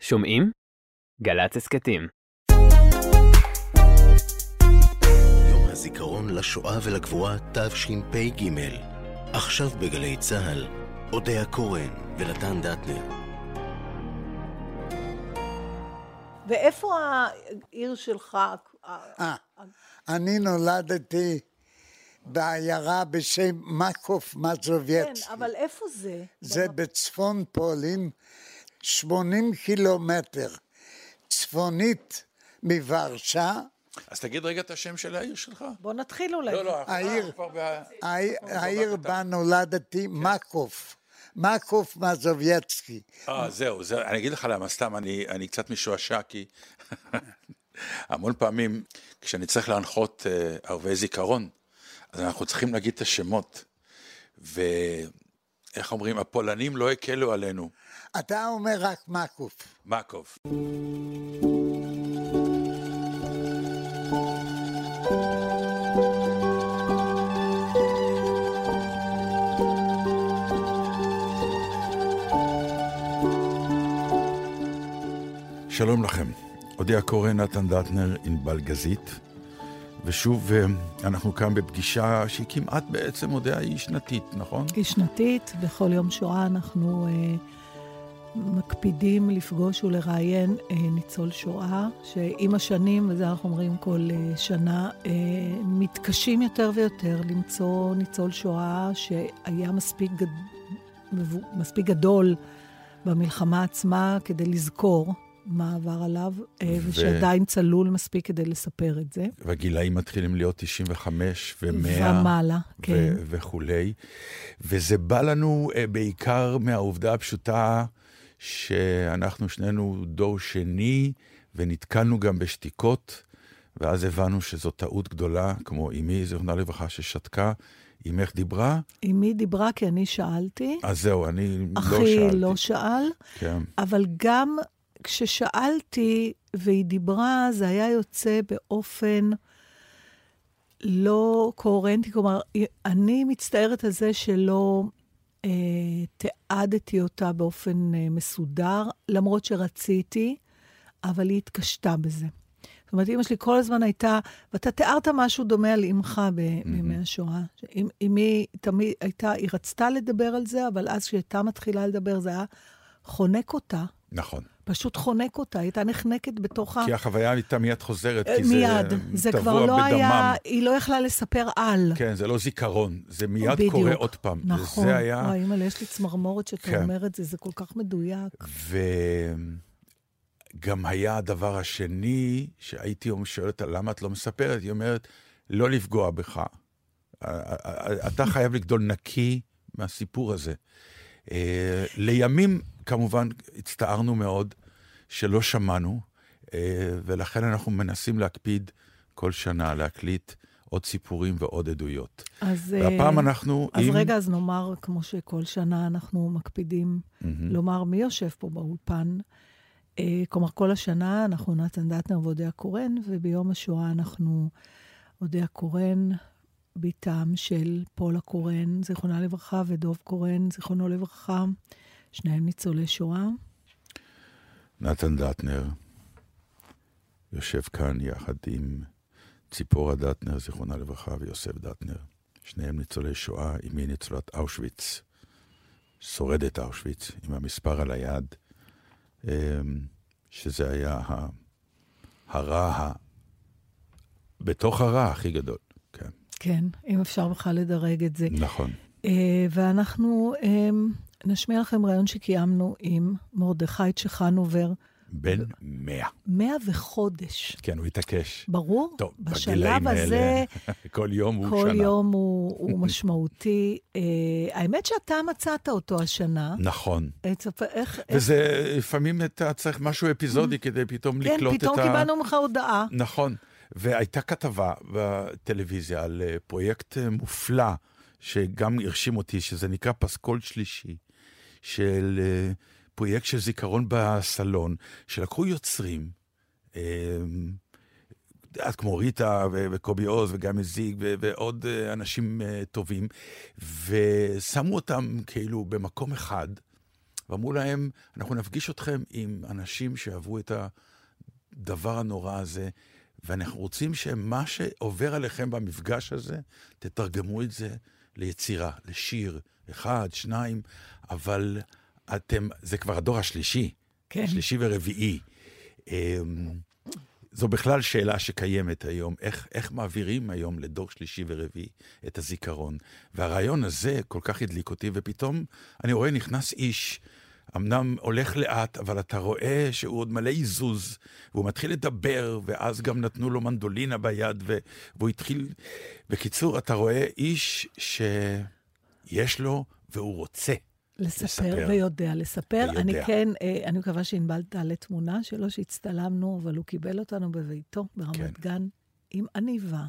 שומעים? גל"צ הסכתים. יום הזיכרון לשואה ולגבורה תשפ"ג. עכשיו בגלי צה"ל, אודיה קורן ונתן דטנר. ואיפה העיר שלך? אה, אני נולדתי בעיירה בשם מקוף כן, מזובייצקי. אבל איפה זה? זה בצפון פולין, 80 קילומטר צפונית מוורשה. אז תגיד רגע את השם של העיר שלך. בוא נתחיל אולי. לא, לא, העיר-. העיר- העיר בה נולדתי, מקוף. מקוף מזובייצקי. אה, זהו, זהו, אני אגיד לך למה, סתם, אני, אני קצת משועשע, כי המון פעמים כשאני צריך להנחות אה, ערבי זיכרון, אז אנחנו צריכים להגיד את השמות, ואיך אומרים, הפולנים לא הקלו עלינו. אתה אומר רק מקוף. מקוב. שלום לכם, אודיה קורן, נתן דטנר, ענבל גזית, ושוב אה, אנחנו כאן בפגישה שהיא כמעט בעצם, אודיה, היא שנתית, נכון? היא שנתית, בכל יום שואה אנחנו אה, מקפידים לפגוש ולראיין אה, ניצול שואה, שעם השנים, וזה אנחנו אומרים כל אה, שנה, אה, מתקשים יותר ויותר למצוא ניצול שואה שהיה מספיק, גד... מספיק גדול במלחמה עצמה כדי לזכור מה עבר עליו, אה, ו- ושעדיין צלול מספיק כדי לספר את זה. והגילאים מתחילים להיות 95 ו-100. ומעלה, כן. ו- וכולי. וזה בא לנו uh, בעיקר מהעובדה הפשוטה שאנחנו שנינו דור שני, ונתקלנו גם בשתיקות, ואז הבנו שזו טעות גדולה, כמו אמי, זיכרונה לברכה, ששתקה. אמך דיברה, אמי דיברה כי אני שאלתי, אז זהו, אני לא אחי שאלתי. לא שאל, כן. אבל גם כששאלתי והיא דיברה, זה היה יוצא באופן לא קוהרנטי. כלומר, אני מצטערת על זה שלא אה, תיעדתי אותה באופן אה, מסודר, למרות שרציתי, אבל היא התקשתה בזה. זאת אומרת, אמא שלי כל הזמן הייתה, ואתה תיארת משהו דומה על אמך ב- בימי השואה. אמ- אמי תמיד הייתה, היא רצתה לדבר על זה, אבל אז כשהייתה מתחילה לדבר, זה היה חונק אותה, נכון. פשוט חונק אותה, היא הייתה נחנקת בתוך ה... כי החוויה הייתה מיד חוזרת, אה, כי זה מיד. זה כבר לא בדמם. היה, היא לא יכלה לספר על. כן, זה לא זיכרון, זה מיד בדיוק. קורה עוד פעם. נכון. וזה היה... וואי, אימא'לה, יש לי צמרמורת שאתה כן. אומר את זה, זה כל כך מדויק. וגם היה הדבר השני, שהייתי שואל אותה, למה את לא מספרת? היא אומרת, לא לפגוע בך. אתה חייב לגדול נקי מהסיפור הזה. אה, לימים, כמובן, הצטערנו מאוד שלא שמענו, אה, ולכן אנחנו מנסים להקפיד כל שנה להקליט עוד סיפורים ועוד עדויות. אז... אה, והפעם אנחנו אז עם... רגע, אז נאמר, כמו שכל שנה אנחנו מקפידים מהמם. לומר מי יושב פה באולפן. אה, כלומר, כל השנה אנחנו נתן דטנר ואודיה קורן, וביום השואה אנחנו אודיה קורן, בתם של פולה קורן, זיכרונה לברכה, ודוב קורן, זיכרונו לברכה, שניהם ניצולי שואה. נתן דטנר יושב כאן יחד עם ציפורה דטנר, זיכרונה לברכה, ויוסף דטנר. שניהם ניצולי שואה, אמי ניצולת אושוויץ, שורדת אושוויץ, עם המספר על היד, אמ, שזה היה הרע, בתוך הרע הכי גדול. כן, כן, אם אפשר בכלל לדרג את זה. נכון. אה, ואנחנו אה, נשמיע לכם ראיון שקיימנו עם מרדכי צ'חנובר, בן מאה. מאה וחודש. כן, הוא התעקש. ברור, טוב, בשלב הזה, כל יום הוא כל שנה. יום הוא, הוא משמעותי. אה, האמת שאתה מצאת אותו השנה. נכון. אה, תספר, איך... איך- וזה, לפעמים אתה צריך משהו אפיזודי כדי פתאום כן, לקלוט את ה... פתאום קיבלנו ממך הודעה. נכון. והייתה כתבה בטלוויזיה על אה, פרויקט אה, מופלא, שגם הרשים אותי, שזה נקרא פסקול שלישי, של אה, פרויקט של זיכרון בסלון, שלקחו יוצרים, אה, את כמו ריטה וקובי עוז וגם זיג ועוד אה, אנשים אה, טובים, ושמו אותם כאילו במקום אחד, ואמרו להם, אנחנו נפגיש אתכם עם אנשים שעברו את הדבר הנורא הזה, ואנחנו רוצים שמה שעובר עליכם במפגש הזה, תתרגמו את זה ליצירה, לשיר, אחד, שניים, אבל אתם, זה כבר הדור השלישי, כן. שלישי ורביעי. אמ, זו בכלל שאלה שקיימת היום, איך, איך מעבירים היום לדור שלישי ורביעי את הזיכרון. והרעיון הזה כל כך הדליק אותי, ופתאום אני רואה נכנס איש, אמנם הולך לאט, אבל אתה רואה שהוא עוד מלא עיזוז, והוא מתחיל לדבר, ואז גם נתנו לו מנדולינה ביד, והוא התחיל... בקיצור, אתה רואה איש שיש לו והוא רוצה. לספר, לספר. ויודע לספר. ויודע. אני כן, אה, אני מקווה שענבל תעלה תמונה שלו שהצטלמנו, אבל הוא קיבל אותנו בביתו ברמת כן. גן עם עניבה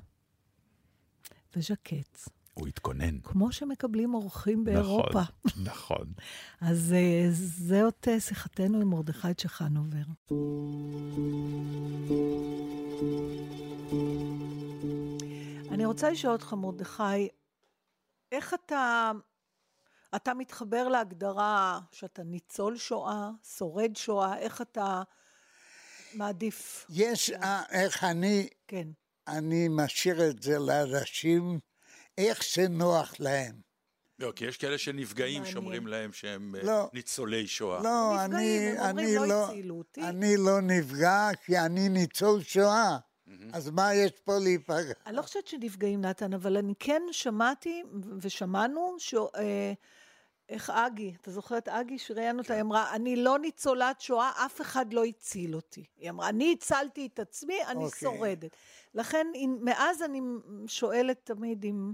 וז'קט, הוא התכונן. כמו שמקבלים אורחים באירופה. נכון, נכון. אז אה, זאת אה, שיחתנו עם מרדכי צ'חנובר. אני רוצה לשאול אותך, מרדכי, איך אתה, אתה מתחבר להגדרה שאתה ניצול שואה, שורד שואה, איך אתה מעדיף? יש, אה, איך אני, כן. אני משאיר את זה לאנשים, איך שנוח להם. לא, כי יש כאלה שנפגעים. שאומרים להם שהם אה, לא. ניצולי שואה. לא, נפגעים, אני, הם אומרים, אני "לא לא, הצילו אותי". אני לא נפגע כי אני ניצול שואה. אז מה יש פה להיפגע? אני לא חושבת שנפגעים, נתן, אבל אני כן שמעתי ושמענו ש... אה, איך אגי, אתה זוכר את אגי שראיין אותה, היא אמרה, אני לא ניצולת שואה, אף אחד לא הציל אותי. היא אמרה, אני הצלתי את עצמי, אני אוקיי. שורדת. לכן, אם- מאז אני שואלת תמיד אם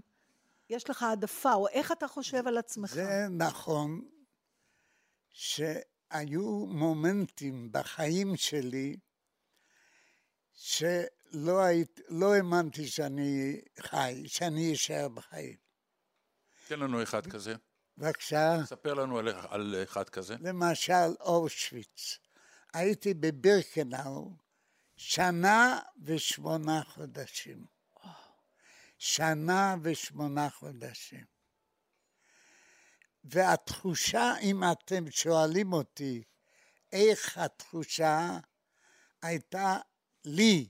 יש לך העדפה, או איך אתה חושב על עצמך. זה נכון שהיו מומנטים בחיים שלי שלא היית, לא האמנתי שאני חי, שאני אשאר בחיים. תן לנו אחד כזה. בבקשה, ספר לנו על, על אחד כזה. למשל אושוויץ. הייתי בבירקנאו שנה ושמונה חודשים. שנה ושמונה חודשים. והתחושה, אם אתם שואלים אותי איך התחושה הייתה לי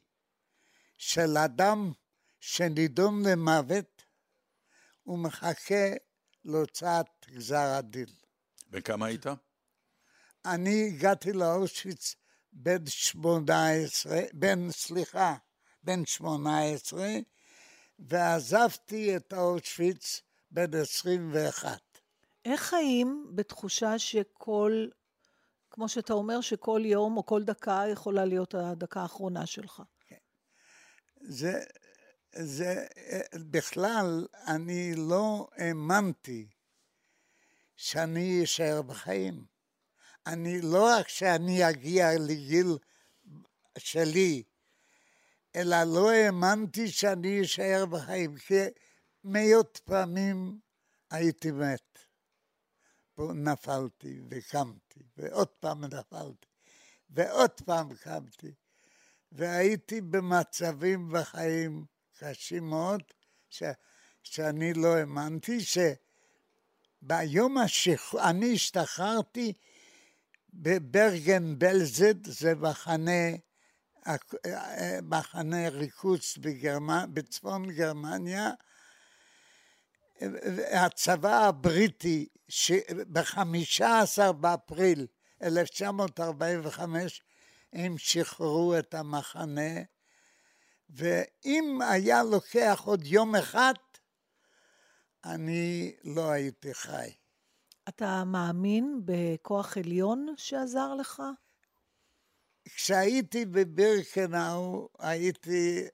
של אדם שנידון למוות ומחכה להוצאת גזר הדין. בן כמה היית? אני הגעתי לאושוויץ בן שמונה עשרה, בן, סליחה, בן שמונה עשרה, ועזבתי את אושוויץ בן עשרים ואחת. איך חיים בתחושה שכל, כמו שאתה אומר, שכל יום או כל דקה יכולה להיות הדקה האחרונה שלך? זה, זה, בכלל, אני לא האמנתי שאני אשאר בחיים. אני, לא רק שאני אגיע לגיל שלי, אלא לא האמנתי שאני אשאר בחיים, כי מאות פעמים הייתי מת. נפלתי וקמתי, ועוד פעם נפלתי, ועוד פעם קמתי. והייתי במצבים בחיים קשים מאוד, ש, שאני לא האמנתי שביום השחרור, אני השתחררתי בברגן בלזד, זה מחנה, מחנה ריכוז בגרמנ... בצפון גרמניה, הצבא הבריטי, ב-15 באפריל 1945, הם שחררו את המחנה, ואם היה לוקח עוד יום אחד, אני לא הייתי חי. אתה מאמין בכוח עליון שעזר לך? כשהייתי בבירקנאו, הייתי,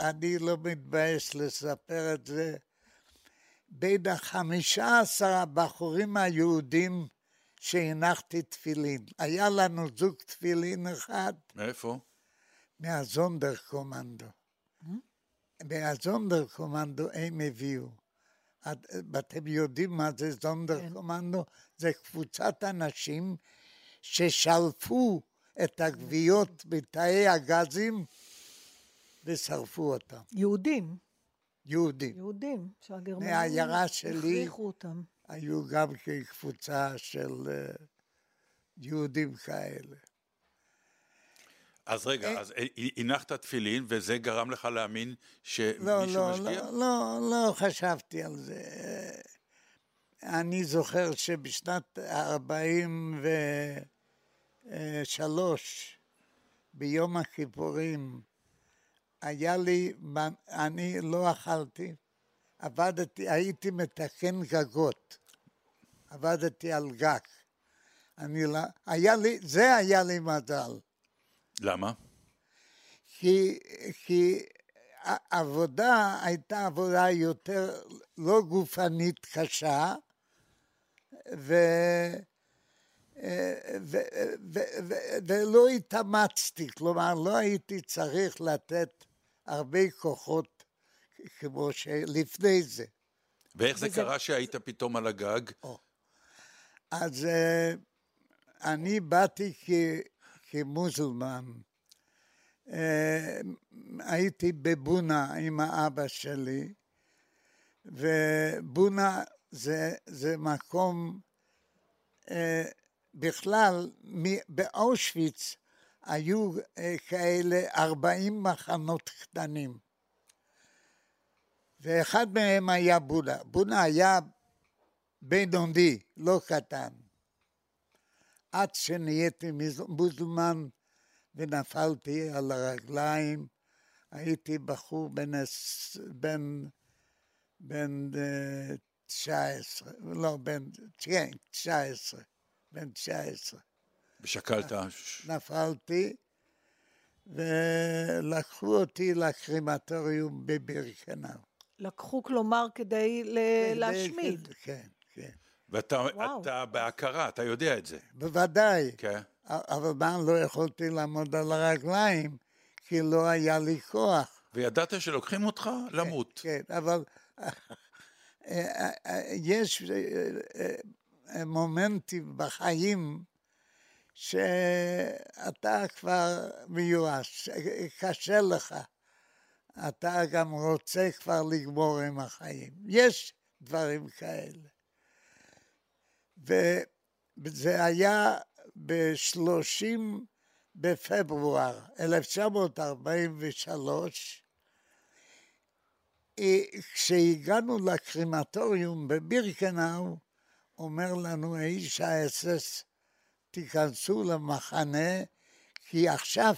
אני לא מתבייש לספר את זה, בין החמישה עשר הבחורים היהודים שהנחתי תפילין. היה לנו זוג תפילין אחד מאיפה? מהזונדר קומנדו. מהזונדר קומנדו הם הביאו. את- אתם יודעים מה זה זונדר כן. קומנדו? זה קבוצת אנשים ששלפו את הגוויות בתאי הגזים ושרפו אותם. יהודים, יהודים. יהודים, שהגרמנים מהעיירה שלי. הכריחו אותם. היו גם כקבוצה של אה, יהודים כאלה. אז רגע, אה- אז הנחת תפילין, וזה גרם לך להאמין שמישהו לא, לא, משגיח? לא, לא, לא חשבתי על זה. אני זוכר שבשנת 43, ביום הכיפורים, היה לי, אני לא אכלתי, עבדתי, הייתי מתקן גגות, עבדתי על גג. אני לא, היה לי, זה היה לי מזל. למה? כי, כי העבודה הייתה עבודה יותר לא גופנית קשה, ו, ו, ו, ו, ולא התאמצתי, כלומר לא הייתי צריך לתת הרבה כוחות כמו שלפני זה. ואיך זה וזה- קרה שהיית פתאום על הגג? אז אה, אני באתי כ- כמוזלמן. אה, הייתי בבונה עם האבא שלי, ובונה זה, זה מקום, אה, בכלל, מ- באושוויץ היו אה, כאלה 40 מחנות קטנים. ואחד מהם היה בונה. בונה היה בינוני, לא קטן. עד שנהייתי מוזלמן ונפלתי על הרגליים, הייתי בחור בן, בן, בן אה, 19, לא, בן, כן, 19, בן 19. ושקלת... אה. נפלתי, ולקחו אותי לקרימטוריום בבירקנאו. לקחו, כלומר, כדי ל- להשמיד. כן, כן. ואתה. אתה בהכרה, אתה יודע את זה. בוודאי. כן. אבל מה, לא יכולתי לעמוד על הרגליים, כי לא היה לי כוח. וידעת שלוקחים אותך למות. כן, אבל אה, יש אה, אה, מומנטים בחיים שאתה כבר מיואש, קשה לך. אתה גם רוצה כבר לגמור עם החיים. יש דברים כאלה. וזה היה ב-30 בפברואר 1943, אה, כשהגענו לקרימטוריום בבירקנאו, אומר לנו האיש האס-אס, תיכנסו למחנה, כי עכשיו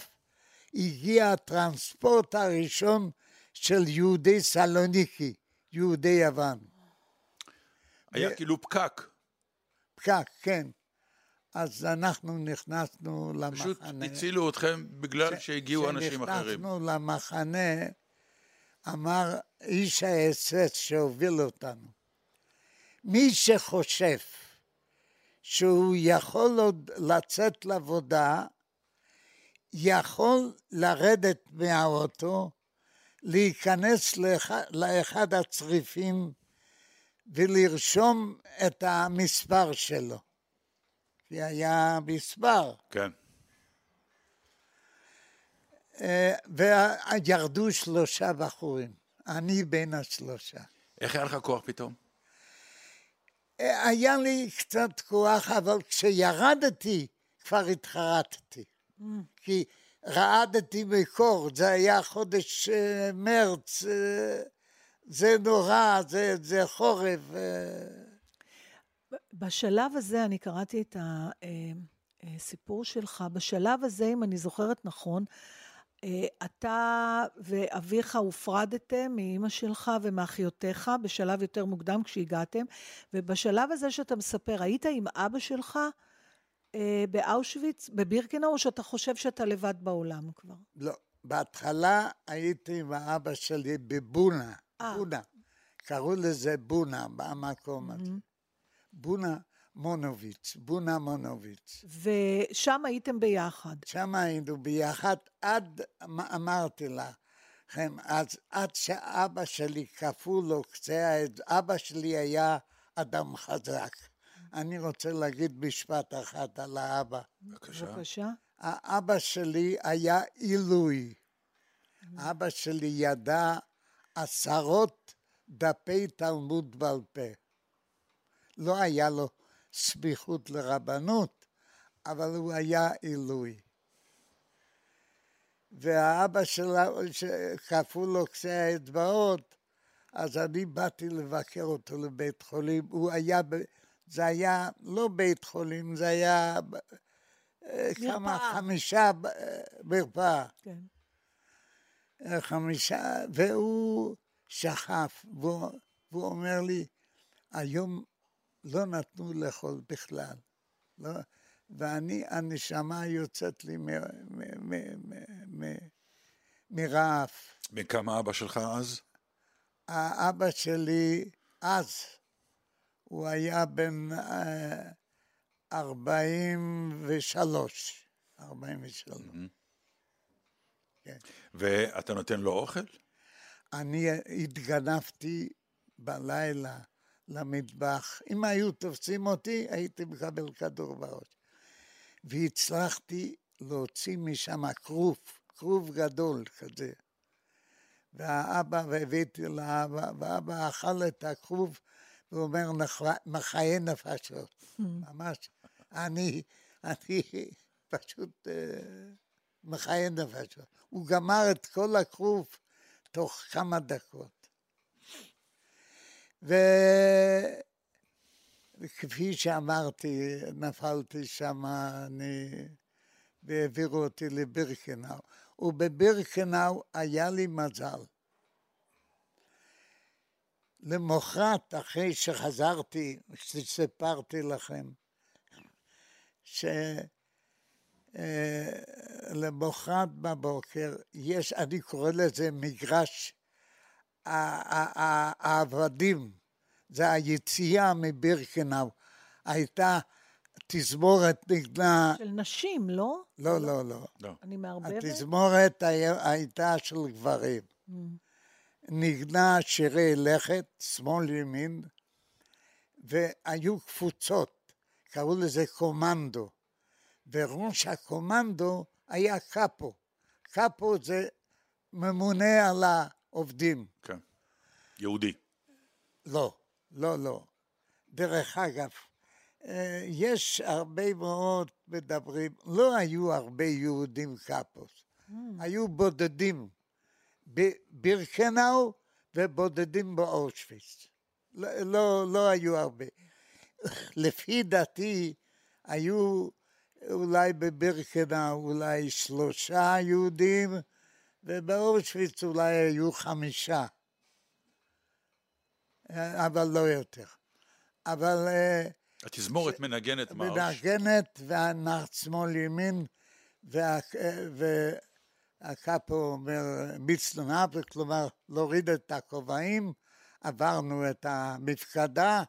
הגיע הטרנספורט הראשון של יהודי סלוניקי, יהודי יוון. היה כאילו פקק. פקק, כן. אז אנחנו נכנסנו פשוט למחנה. הצילו אתכם בגלל שהגיעו אנשים אחרים. כשנכנסנו למחנה, אמר איש האס-אס שהוביל אותנו, מי שחושב שהוא יכול עוד לצאת לעבודה, יכול לרדת מהאוטו, להיכנס לאחד, לאחד הצריפים ולרשום את המספר שלו. כי היה מספר. כן. אה, וירדו שלושה בחורים, אני בין השלושה. איך היה לך כוח פתאום? אה, היה לי קצת כוח, אבל כשירדתי כבר התחרטתי. כי רעדתי מקור, זה היה חודש אה, מרץ, אה, זה נורא, זה, זה חורף. אה. בשלב הזה, אני קראתי את הסיפור שלך, בשלב הזה, אם אני זוכרת נכון, אתה ואביך הופרדתם מאימא שלך ומאחיותיך בשלב יותר מוקדם כשהגעתם, ובשלב הזה שאתה מספר, היית עם אבא שלך באושוויץ, בבירקנאו, או שאתה חושב שאתה לבד בעולם כבר? לא, בהתחלה הייתי עם האבא שלי בבונה, אה. בונה. קראו לזה בונה במקום הזה. בונה מונוביץ, בונה מונוביץ. ושם הייתם ביחד. שם היינו ביחד עד, אמ- אמרתי לכם, אז עד שאבא שלי קפוא לו קצה אבא שלי היה אדם חזק. אני רוצה להגיד משפט אחד על האבא. בבקשה. בבקשה. האבא שלי היה עילוי. אבא שלי ידע עשרות דפי תלמוד בעל פה. לא היה לו סמיכות לרבנות, אבל הוא היה עילוי. והאבא שלה, שקפאו לו קצה האצבעות, אז אני באתי לבקר אותו לבית חולים. הוא היה, ב... זה היה לא בית חולים, זה היה אה, כמה. חמישה אה, מרפאה. כן. חמישה, והוא שכב, והוא, והוא אומר לי, היום לא נתנו לאכול בכלל. לא, ואני, הנשמה יוצאת לי מ- מ- מ- מ- מ- מרעב. בן כמה אבא שלך אז? האבא שלי אז, הוא היה בן אה, 43. 43. ואתה נותן לו אוכל? אני התגנבתי בלילה למטבח. אם היו תופסים אותי, הייתי מקבל כדור בראש. והצלחתי להוציא משם כרוב, כרוב גדול כזה. והאבא, והבאתי לאבא, ואבא אכל את הכרוב, והוא אומר, "נח- מחיי נפשות. ממש. אני, אני פשוט אה, מחיי נפשות. הוא גמר את כל הכרוב תוך כמה דקות. ו... וכפי שאמרתי, נפלתי שם, אני... והעבירו אותי לבירקנאו. ובבירקנאו היה לי מזל. למחרת, אחרי שחזרתי, שסיפרתי לכם, שלמחרת בבוקר יש, אני קורא לזה מגרש העבדים, זה היציאה מבירקנאו. הייתה תזמורת נגנה, של נשים, לא? לא, לא, לא. לא. אני מערבבת? התזמורת הייתה של גברים. ניגנה שירי לכת, שמאל ימין, והיו קבוצות, קראו לזה קומנדו. וראש הקומנדו היה קאפו. קאפו זה ממונה על העובדים. כן. יהודי. לא, לא, לא. דרך אגב, אה, יש הרבה מאוד מדברים, לא היו הרבה יהודים קאפוס, היו בודדים בבירקנאו ובודדים באושוויץ. לא, לא, לא היו הרבה. לפי דעתי, היו אולי בבירקנאו אולי שלושה יהודים, ובאושוויץ אולי היו חמישה. אה, אבל לא יותר. אבל אה, התזמורת מנגנת מרש. מנגנת והנח שמאל ימין, וה- והקאפו אומר מצלונה, כלומר להוריד את הכובעים, עברנו את המפקדה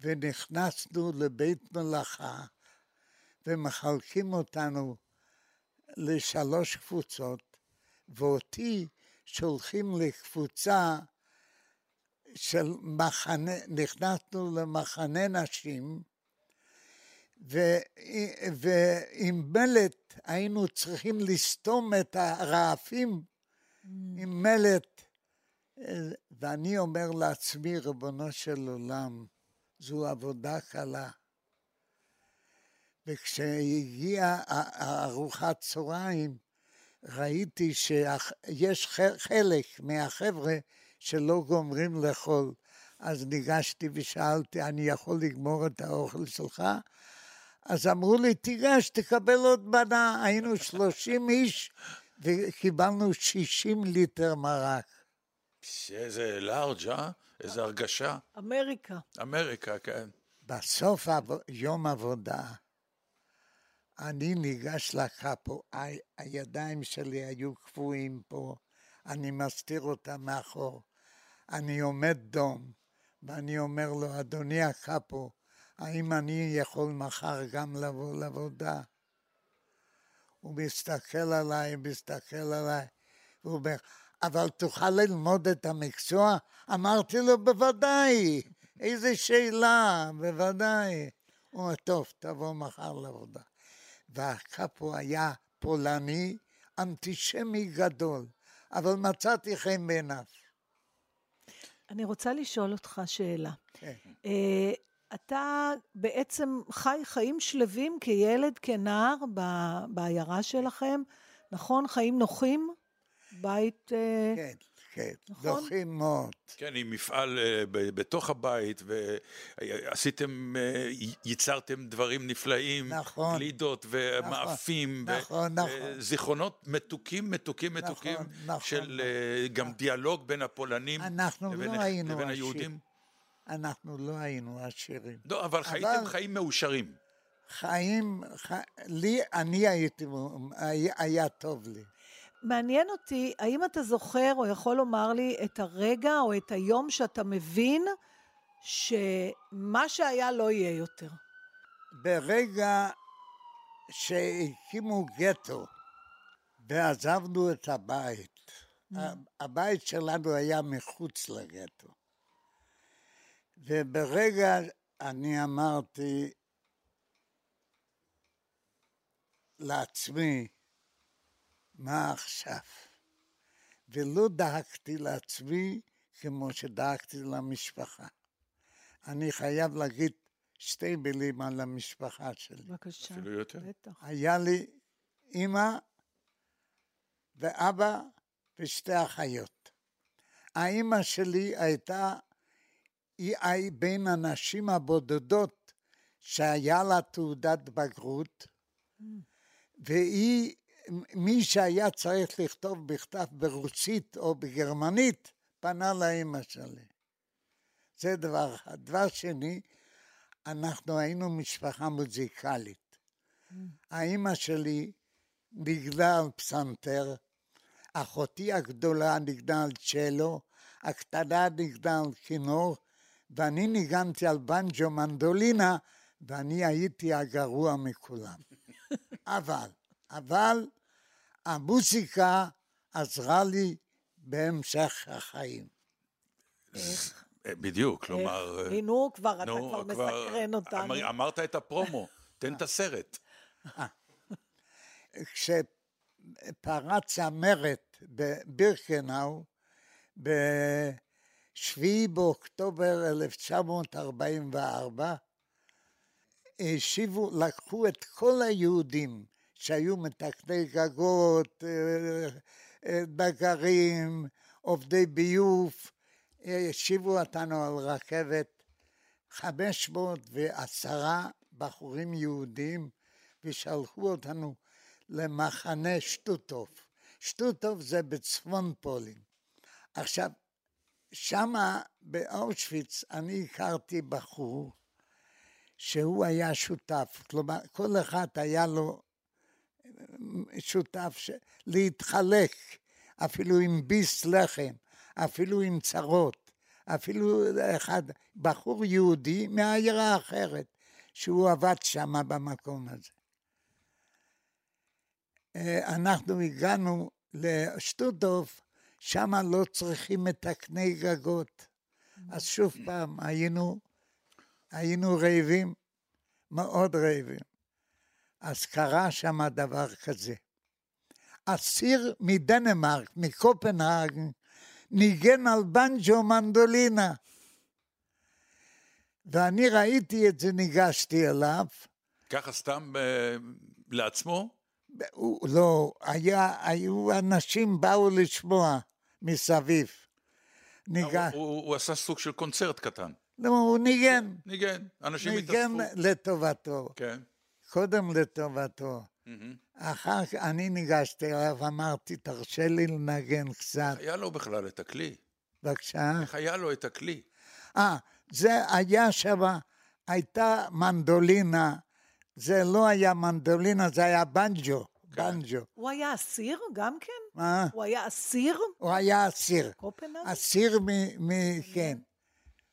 ונכנסנו לבית מלאכה ומחלקים אותנו לשלוש קבוצות, ואותי שולחים לקבוצה של מחנה, נכנסנו למחנה נשים, ועם מלט היינו צריכים לסתום את הרעפים עם מלט. ואני אומר לעצמי, ריבונו של עולם, זו עבודה קלה. וכשהגיעה ארוחת צהריים, ראיתי שיש חלק מהחבר'ה שלא גומרים לאכול. אז ניגשתי ושאלתי, אני יכול לגמור את האוכל שלך? אז אמרו לי, תיגש, תקבל עוד מנה. היינו 30 איש וקיבלנו 60 ליטר מרק. איזה לארג', אה? איזה הרגשה. אמריקה. אמריקה, כן. בסוף יום עבודה, אני ניגש לקאפו, הידיים שלי היו קבועים פה, אני מסתיר אותם מאחור. אני עומד דום, ואני אומר לו, אדוני הקאפו, האם אני יכול מחר גם לבוא לעבודה? הוא מסתכל עליי, מסתכל עליי, והוא אומר, אבל תוכל ללמוד את המקצוע? אמרתי לו, בוודאי, איזה שאלה, בוודאי. הוא אומר, טוב, תבוא מחר לעבודה. והקאפו היה פולני, אנטישמי גדול, אבל מצאתי חן בעיניו. אני רוצה לשאול אותך שאלה. כן. אתה בעצם חי חיים שלווים כילד, כנער, ב- בעיירה שלכם, נכון? חיים נוחים? בית... אה, כן, כן, נכון? דוחים מאוד. כן, עם מפעל אה, ב- בתוך הבית, ועשיתם, אה, ייצרתם דברים נפלאים, נכון. גלידות ומאפים, ו- נכון, נכון. זיכרונות מתוקים, מתוקים, מתוקים, נכון, של אה, גם דיאלוג בין הפולנים אנחנו לא לבין- היינו לבין. היהודים. אנחנו לא היינו עשירים. לא, אבל חייתם חיים מאושרים. חיים, ח... לי, אני הייתי, היה, היה טוב לי. מעניין אותי, האם אתה זוכר או יכול לומר לי את הרגע או את היום שאתה מבין שמה שהיה לא יהיה יותר? ברגע שהקימו גטו ועזבנו את הבית, הבית שלנו היה מחוץ לגטו. וברגע אני אמרתי לעצמי, מה עכשיו? ולא דאגתי לעצמי כמו שדאגתי למשפחה. אני חייב להגיד שתי מילים על המשפחה שלי. בבקשה. אפילו יותר. בטח. היה לי אימא ואבא ושתי אחיות. האימא שלי הייתה, היא בין הנשים הבודדות שהיה לה תעודת בגרות, והיא, מי שהיה צריך לכתוב בכתב ברוסית או בגרמנית, פנה לאימא שלי. זה דבר אחד. דבר שני, אנחנו היינו משפחה מוזיקלית. האימא שלי ניגנה על פסנתר, אחותי הגדולה ניגנה על צ'לו, הקטנה ניגנה על כינור, ואני ניגנתי על בנג'ו מנדולינה, ואני הייתי הגרוע מכולם. אבל, אבל המוזיקה עזרה לי בהמשך החיים. אה, בדיוק, כלומר... אה, אה, נו, כבר, אתה כבר מסקרן אותנו. אמר- אמרת את הפרומו, תן את הסרט. כשפרץ המרד בבירקנאו, ב-7 באוקטובר 1944, השיבו, לקחו את כל היהודים שהיו מתקני גגות, אה, אה, נגרים, עובדי ביוב, השיבו אותנו על רכבת 510 בחורים יהודים ושלחו אותנו למחנה שטוטוף. שטוטוף זה בצפון פולין. עכשיו, שמה באושוויץ אני הכרתי בחור שהוא היה שותף, כלומר כל אחד היה לו שותף ש... להתחלק, אפילו עם ביס לחם, אפילו עם צרות, אפילו אחד, בחור יהודי מהעיירה האחרת, שהוא עבד שם במקום הזה. אה, אנחנו הגענו לשטוטוף, שם לא צריכים מתקני גגות. אז שוב פעם, היינו, היינו רעבים, מאוד רעבים. אז קרה שם דבר כזה. אסיר מדנמרק, מקופנהגן, ניגן על בנג'ו מנדולינה. ואני ראיתי את זה, ניגשתי אליו. ככה סתם אה, לעצמו? הוא, לא, היה, היו אנשים באו לשמוע מסביב. ניגש, הוא, הוא, הוא עשה סוג של קונצרט קטן. לא, הוא ניגן, ניגן, אנשים ניגן התאספו. לטובתו, כן. קודם לטובתו. מהמם. אחר כך אני ניגשתי אליו, אמרתי, תרשה לי לנגן קצת. היה לו בכלל את הכלי. בבקשה. איך היה לו את הכלי? אה, זה היה שם, הייתה מנדולינה, זה לא היה מנדולינה, זה היה בנג'ו, בנג'ו. הוא היה אסיר גם כן? מה? הוא היה אסיר? הוא היה אסיר. קופנהגן? אסיר מ... מ כן.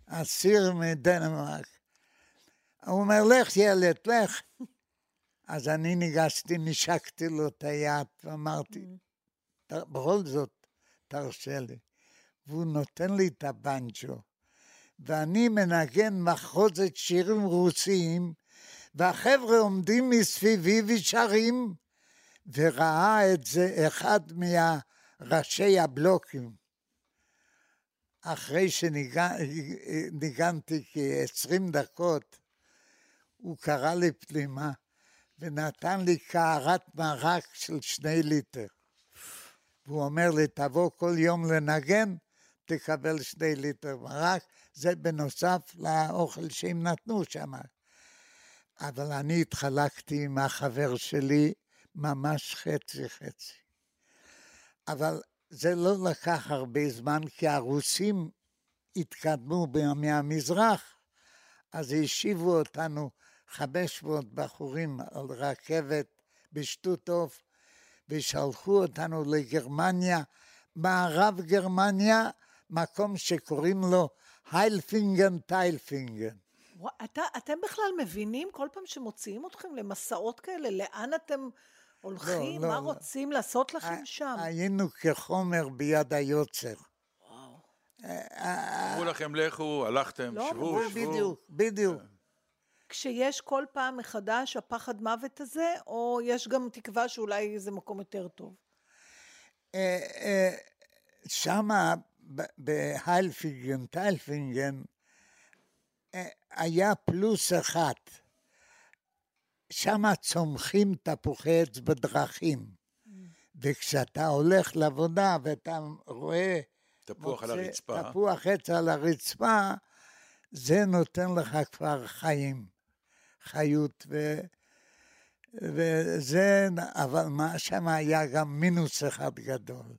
אסיר מדנמרק. הוא אומר, לך ילד, לך. אז אני ניגשתי, נשקתי לו את היד ואמרתי, "ת- בכל זאת, תרשה לי. והוא נותן לי את הבנג'ו, ואני מנגן מחרוזת שירים רוסיים, והחבר'ה עומדים מסביבי ושרים, וראה את זה אחד מהראשי הבלוקים. אחרי שניגנתי כ-20 דקות, הוא קרא לי פנימה ונתן לי קערת מרק של שני ליטר. והוא אומר לי, תבוא כל יום לנגן, תקבל שני ליטר מרק, זה בנוסף לאוכל שהם נתנו שם. אבל אני התחלקתי עם החבר שלי ממש חצי חצי. אבל זה לא לקח הרבה זמן, כי הרוסים התקדמו מהמזרח, אז השיבו אותנו 500 בחורים על רכבת בשטות עוף, ושלחו אותנו לגרמניה, מערב גרמניה, מקום שקוראים לו היילפינגן טיילפינגן. אתה, אתם בכלל מבינים כל פעם שמוציאים אתכם למסעות כאלה, לאן אתם הולכים? לא, מה לא. רוצים לעשות לכם שם? היינו כחומר ביד היוצר. אמרו לכם לכו, הלכתם, לא, שבו. שבו. בדיוק, בדיוק. כשיש כל פעם מחדש הפחד מוות הזה, או יש גם תקווה שאולי זה מקום יותר טוב? אה, אה, שמה ב- בהיילפינגן, טיילפינגן, אה, היה פלוס אחת. שמה צומחים תפוחי עץ בדרכים. וכשאתה הולך לעבודה ואתה רואה... תפוח על הרצפה. תפוח עץ על הרצפה, זה נותן לך כבר חיים, חיות. ו... וזה, אבל מה שם היה גם מינוס אחד גדול.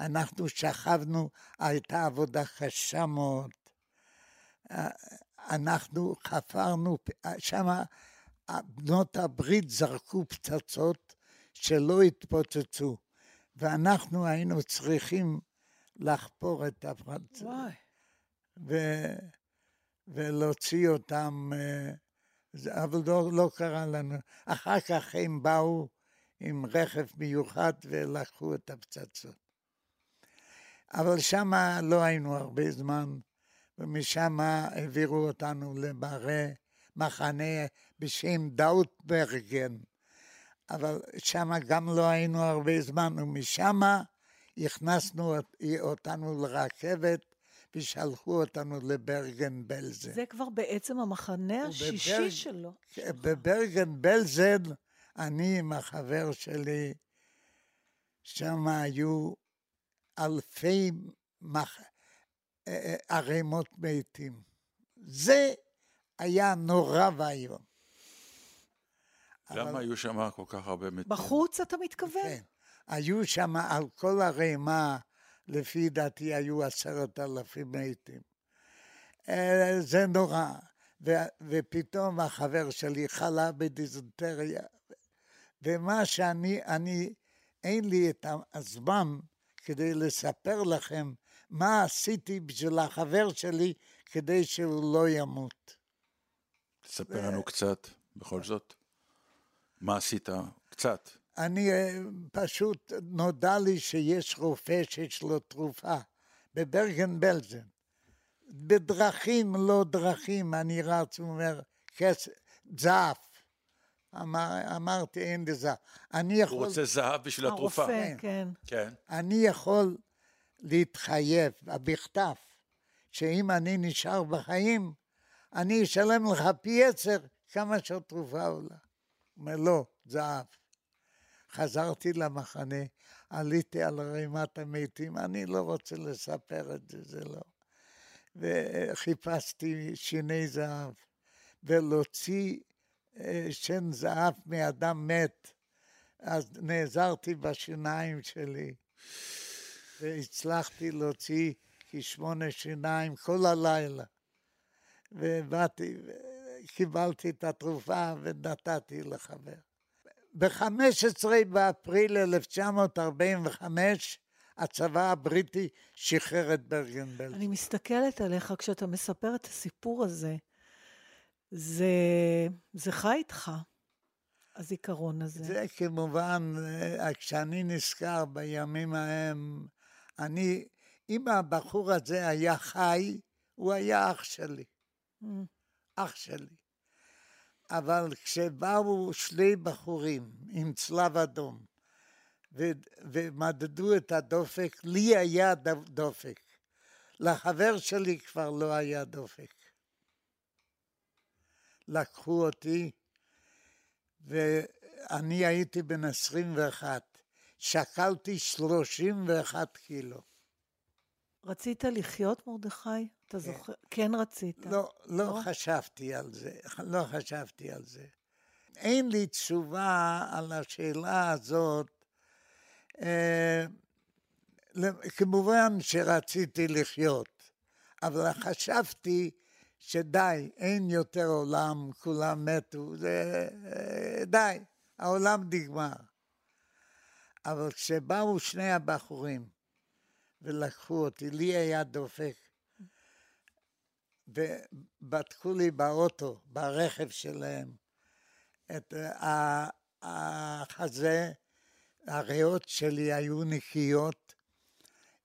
אנחנו שכבנו, הייתה עבודה קשה מאוד. אנחנו חפרנו, שם בנות הברית זרקו פצצות שלא התפוצצו, ואנחנו היינו צריכים לחפור את הפצצות. וואי. ו- ולהוציא אותם, אה, אבל לא, לא קרה לנו. אחר כך הם באו עם רכב מיוחד ולקחו את הפצצות. אבל שם לא היינו הרבה זמן, ומשם העבירו אותנו למראה, מחנה בשם דאוטברגן. אבל שם גם לא היינו הרבה זמן, ומשם הכנסנו אות- אותנו לרכבת ושלחו אותנו לברגן בלזן. זה כבר בעצם המחנה השישי ובברג- שלו. בברגן בלזן, אני עם החבר שלי, שם היו אלפי מח... אה, אה, ערימות מתים. זה היה נורא ואיום. למה היו שם כל כך הרבה מתים? בחוץ אתה מתכוון? כן. היו שם על כל הרימה, לפי דעתי היו עשרת אלפים מתים. אה, זה נורא. ו- ופתאום החבר שלי חלה בדיזנטריה. ומה שאני, אני, אין לי את הזמן כדי לספר לכם מה עשיתי בשביל החבר שלי כדי שהוא לא ימות. תספר לנו קצת, בכל זאת. מה עשית? קצת. אני אה, פשוט, נודע לי שיש רופא שיש לו תרופה בברגן בלזן. בדרכים לא דרכים, אני רץ, הוא אומר, כסף, זהב. אמר, אמרתי, אין לי זהב. אני הוא יכול, רוצה זהב בשביל התרופה. הרופא, כן. כן. אני יכול להתחייב בכתב, שאם אני נשאר בחיים, אני אשלם לך פי עשר כמה שהתרופה עולה. אומר, לא, זהב. חזרתי למחנה, עליתי על רימת המתים, אני לא רוצה לספר את זה, זה לא. וחיפשתי שיני זהב, ולהוציא אה, שן זהב מאדם מת. אז נעזרתי בשיניים שלי, והצלחתי להוציא כשמונה שיניים כל הלילה. ובאתי, קיבלתי את התרופה ונתתי לחבר. ב-15 באפריל 1945 הצבא הבריטי שחרר את ברגן-בלזן. אני מסתכלת עליך כשאתה מספר את הסיפור הזה. זה, זה חי איתך, הזיכרון הזה. זה כמובן, אה, כשאני נזכר בימים ההם, אני, אם הבחור הזה היה חי, הוא היה אח שלי, Mm. אח שלי. אבל כשבאו שני בחורים עם צלב אדום ו- ומדדו את הדופק, לי היה דופק. לחבר שלי כבר לא היה דופק. לקחו אותי, ואני הייתי בן 21. שקלתי 31 קילו. רצית לחיות, מרדכי? אתה זוכר? כן רצית. לא, לא חשבתי על זה, לא חשבתי על זה. אין לי תשובה על השאלה הזאת. אה, כמובן שרציתי לחיות, אבל חשבתי שדי, אין יותר עולם, כולם מתו, זה די, העולם נגמר. אבל כשבאו שני הבחורים ולקחו אותי, לי היה דופק, ובדקו לי באוטו, ברכב שלהם, את החזה, הריאות שלי היו נקיות,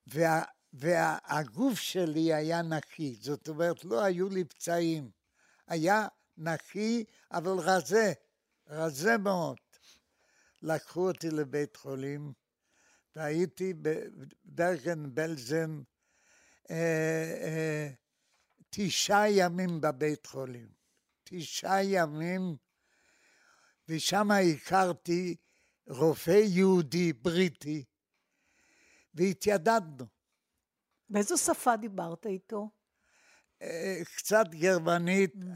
וה, והגוף שלי היה נקי, זאת אומרת, לא היו לי פצעים. היה נקי, אבל רזה, רזה מאוד. לקחו אותי לבית חולים, והייתי בברגן בלזן אה, אה, תשעה ימים בבית חולים. תשעה ימים, ושם הכרתי רופא יהודי בריטי, והתיידדנו. באיזו שפה דיברת איתו? אה, קצת גרמנית, mm.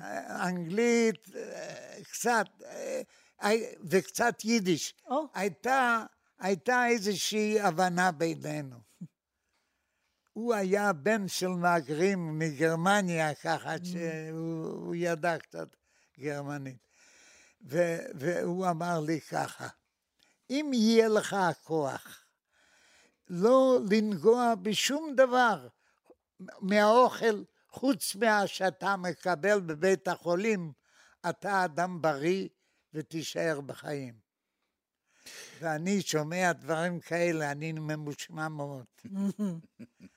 אנגלית, אה, קצת, אה, וקצת יידיש. Oh. הייתה, הייתה איזושהי הבנה בינינו. הוא היה בן של מהגרים מגרמניה, ככה mm. שהוא ידע קצת גרמנית. ו, והוא אמר לי ככה, אם יהיה לך הכוח לא לנגוע בשום דבר מהאוכל, חוץ מה שאתה מקבל בבית החולים, אתה אדם בריא ותישאר בחיים. ואני שומע דברים כאלה, אני ממושמע מאוד.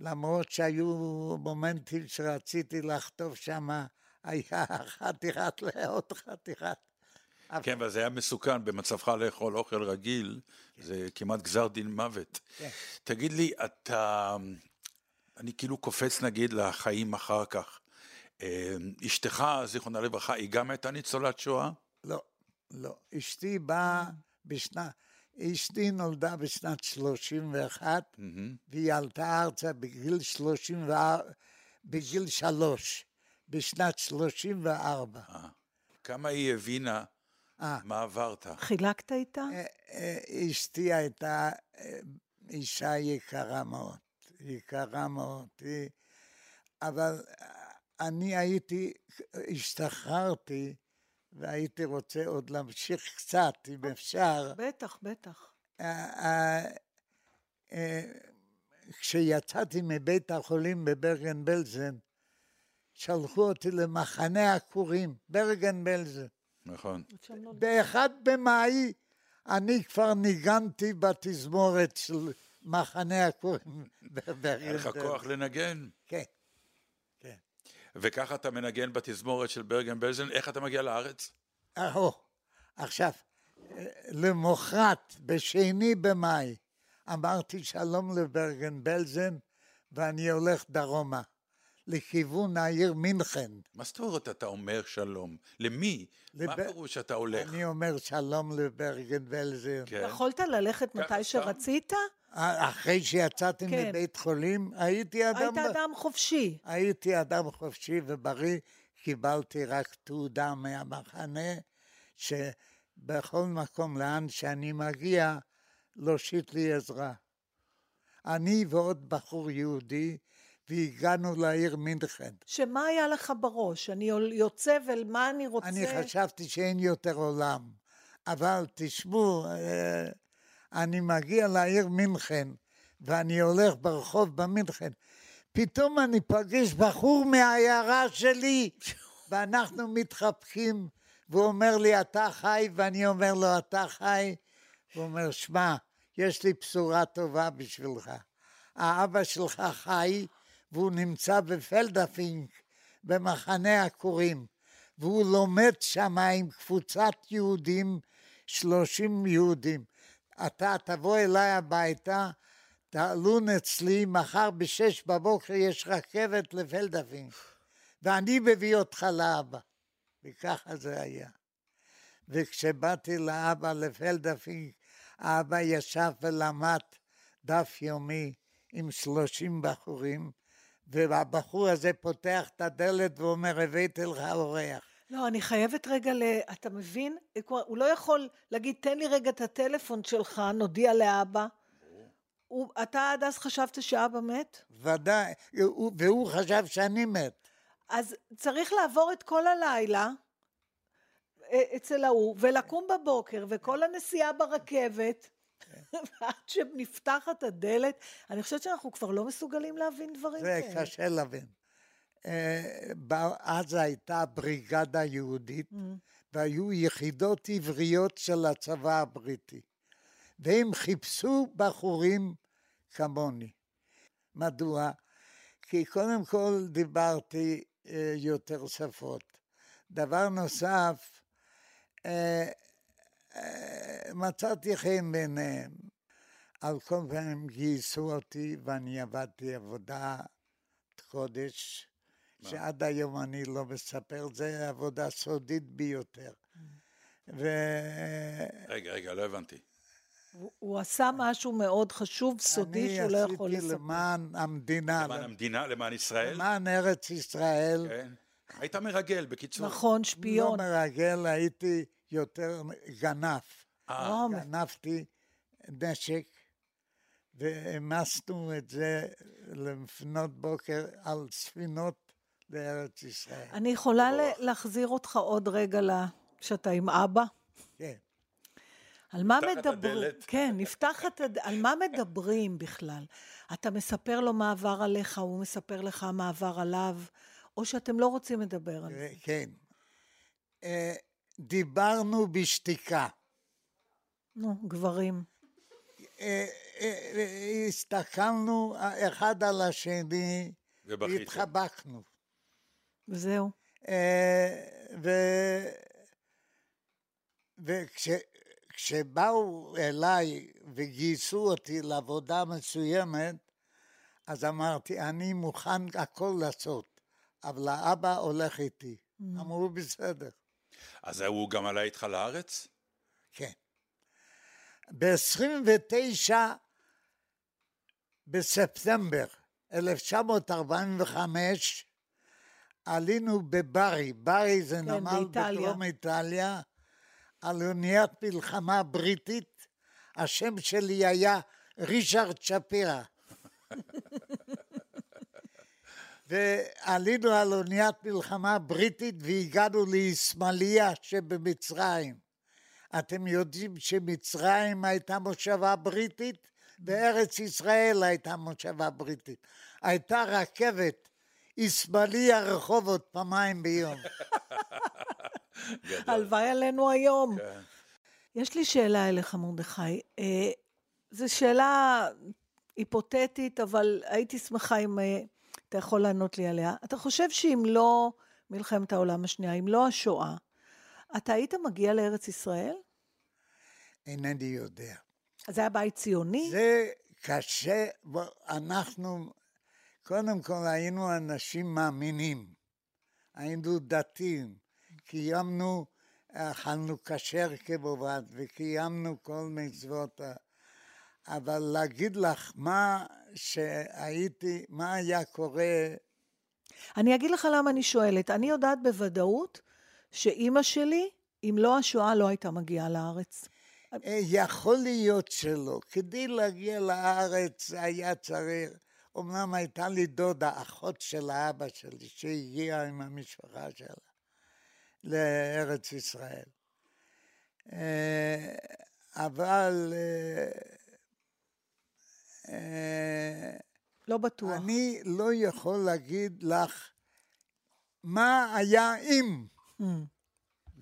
למרות שהיו מומנטים שרציתי לחטוף שם, היה חתיכת לעוד חתיכת. כן, אבל זה היה מסוכן, במצבך לאכול אוכל רגיל, כן. זה כמעט גזר דין מוות. כן. תגיד לי, אתה, אני כאילו קופץ נגיד לחיים אחר כך. אה, אשתך, זיכרונה לברכה, היא גם הייתה ניצולת שואה? לא, לא. אשתי באה בשנת... אשתי נולדה בשנת 31, mm-hmm. והיא עלתה ארצה בגיל 34, בגיל שלוש, בשנת 34. 아, כמה היא הבינה אה. מה עברת? חילקת איתה? אה, אה, אשתי הייתה אישה יקרה מאוד, יקרה מאוד, אבל אני הייתי, השתחררתי והייתי רוצה עוד להמשיך קצת, אם אפשר. בטח, בטח. כשיצאתי מבית החולים בברגן בלזן, שלחו אותי למחנה עקורים, ברגן בלזן. נכון. באחד במאי אני כבר ניגנתי בתזמורת של מחנה הכהן. היה לך כוח לנגן. כן. וככה אתה מנגן בתזמורת של ברגן בלזן, איך אתה מגיע לארץ? אהו, עכשיו, למחרת, בשני במאי, אמרתי שלום לברגן בלזן, ואני הולך דרומה. לכיוון העיר מינכן. מה זאת אומרת אתה אומר שלום? למי? לב... מה פירוש שאתה הולך? אני אומר שלום לברגן ולזר. כן. יכולת ללכת מתי שרצית? אחרי שיצאתי כן. מבית חולים, הייתי אדם... היית אדם חופשי. הייתי אדם חופשי ובריא, קיבלתי רק תעודה מהמחנה, שבכל מקום לאן שאני מגיע, להושיט לי עזרה. אני ועוד בחור יהודי, והגענו לעיר מינכן. שמה היה לך בראש? אני יוצא ומה אני רוצה? אני חשבתי שאין יותר עולם. אבל תשמעו, אה, אני מגיע לעיר מינכן, ואני הולך ברחוב במינכן, פתאום אני פגש בחור מהעיירה שלי, ואנחנו מתחבקים, והוא אומר לי, אתה חי? ואני אומר לו, אתה חי? הוא אומר, שמע, יש לי בשורה טובה בשבילך. האבא שלך חי, והוא נמצא בפלדפינק, במחנה עקורים, והוא לומד שם עם קבוצת יהודים, שלושים יהודים. אתה תבוא אליי הביתה, תעלון אצלי, מחר בשש בבוקר יש רכבת לפלדפינג, ואני מביא אותך לאבא. וככה זה היה. וכשבאתי לאבא לפלדפינג, האבא ישב ולמד דף יומי עם שלושים בחורים, והבחור הזה פותח את הדלת ואומר, הבאתי לך אורח. לא, אני חייבת רגע ל... אתה מבין? הוא לא יכול להגיד, תן לי רגע את הטלפון שלך, נודיע לאבא. הוא, אתה עד אז חשבת שאבא מת? ודאי, והוא חשב שאני מת. אז צריך לעבור את כל הלילה אה, אצל ההוא, ולקום בבוקר, וכל הנסיעה ברכבת, ועד שנפתחת הדלת, אני חושבת שאנחנו כבר לא מסוגלים להבין דברים כאלה. זה קשה להבין. אה, אז הייתה בריגדה יהודית, mm. והיו יחידות עבריות של הצבא הבריטי. והם חיפשו בחורים כמוני. מדוע? כי קודם כל דיברתי אה, יותר שפות. דבר נוסף, אה, מצאתי חן ביניהם. על כל פנים גייסו אותי ואני עבדתי עבודת קודש. שעד היום אני לא מספר, זה עבודה סודית ביותר. ו... רגע, רגע, לא הבנתי. הוא, הוא עשה משהו מאוד חשוב, סודי, שהוא לא יכול לספר. אני עשיתי למען המדינה. למען המדינה, למען ישראל? למען ארץ ישראל. כן. היית מרגל, בקיצור. נכון, שפיון. לא מרגל, הייתי יותר גנב. אה. גנבתי נשק, והעמסנו את זה לפנות בוקר על ספינות לארץ ישראל. אני יכולה להחזיר אותך עוד רגע שאתה עם אבא? כן. על מה מדברים? כן, נפתח את הד... על מה מדברים בכלל? אתה מספר לו מה עבר עליך, הוא מספר לך מה עבר עליו, או שאתם לא רוצים לדבר על זה? כן. אה, דיברנו בשתיקה. נו, גברים. אה, אה, הסתכלנו אחד על השני, והתחבקנו. וזהו. אה, וכשבאו אליי וגייסו אותי לעבודה מסוימת, אז אמרתי, אני מוכן הכל לעשות, אבל האבא הולך איתי. Mm. אמרו, בסדר. אז הוא גם עלה איתך לארץ? כן. ב-29 בספטמבר 1945 עלינו בברי, ברי זה כן, נמל בדרום איטליה, על אוניית מלחמה בריטית, השם שלי היה רישרד שפירא. ועלינו על אוניית מלחמה בריטית והגענו לאיסמעליה שבמצרים. אתם יודעים שמצרים הייתה מושבה בריטית וארץ ישראל הייתה מושבה בריטית. הייתה רכבת ישמאלי הרחובות פעמיים ביום. הלוואי עלינו היום. כן. יש לי שאלה אליך, מרדכי. אה, זו שאלה היפותטית, אבל הייתי שמחה אם אה, אתה יכול לענות לי עליה. אתה חושב שאם לא מלחמת העולם השנייה, אם לא השואה, אתה היית מגיע לארץ ישראל? אינני יודע. זה היה בית ציוני? זה קשה, אנחנו קודם כל היינו אנשים מאמינים, היינו דתיים, קיימנו, אכלנו כשר כמובן, וקיימנו כל מצוות, אבל להגיד לך מה שהייתי, מה היה קורה... אני אגיד לך למה אני שואלת. אני יודעת בוודאות שאימא שלי, אם לא השואה, לא הייתה מגיעה לארץ. אה, יכול להיות שלא. כדי להגיע לארץ היה צריך אמנם הייתה לי דודה, אחות של האבא שלי, שהגיעה עם המשפחה שלה לארץ ישראל. אה, אבל... אה, אה, לא בטוח. אני לא יכול להגיד לך מה היה אם. Mm.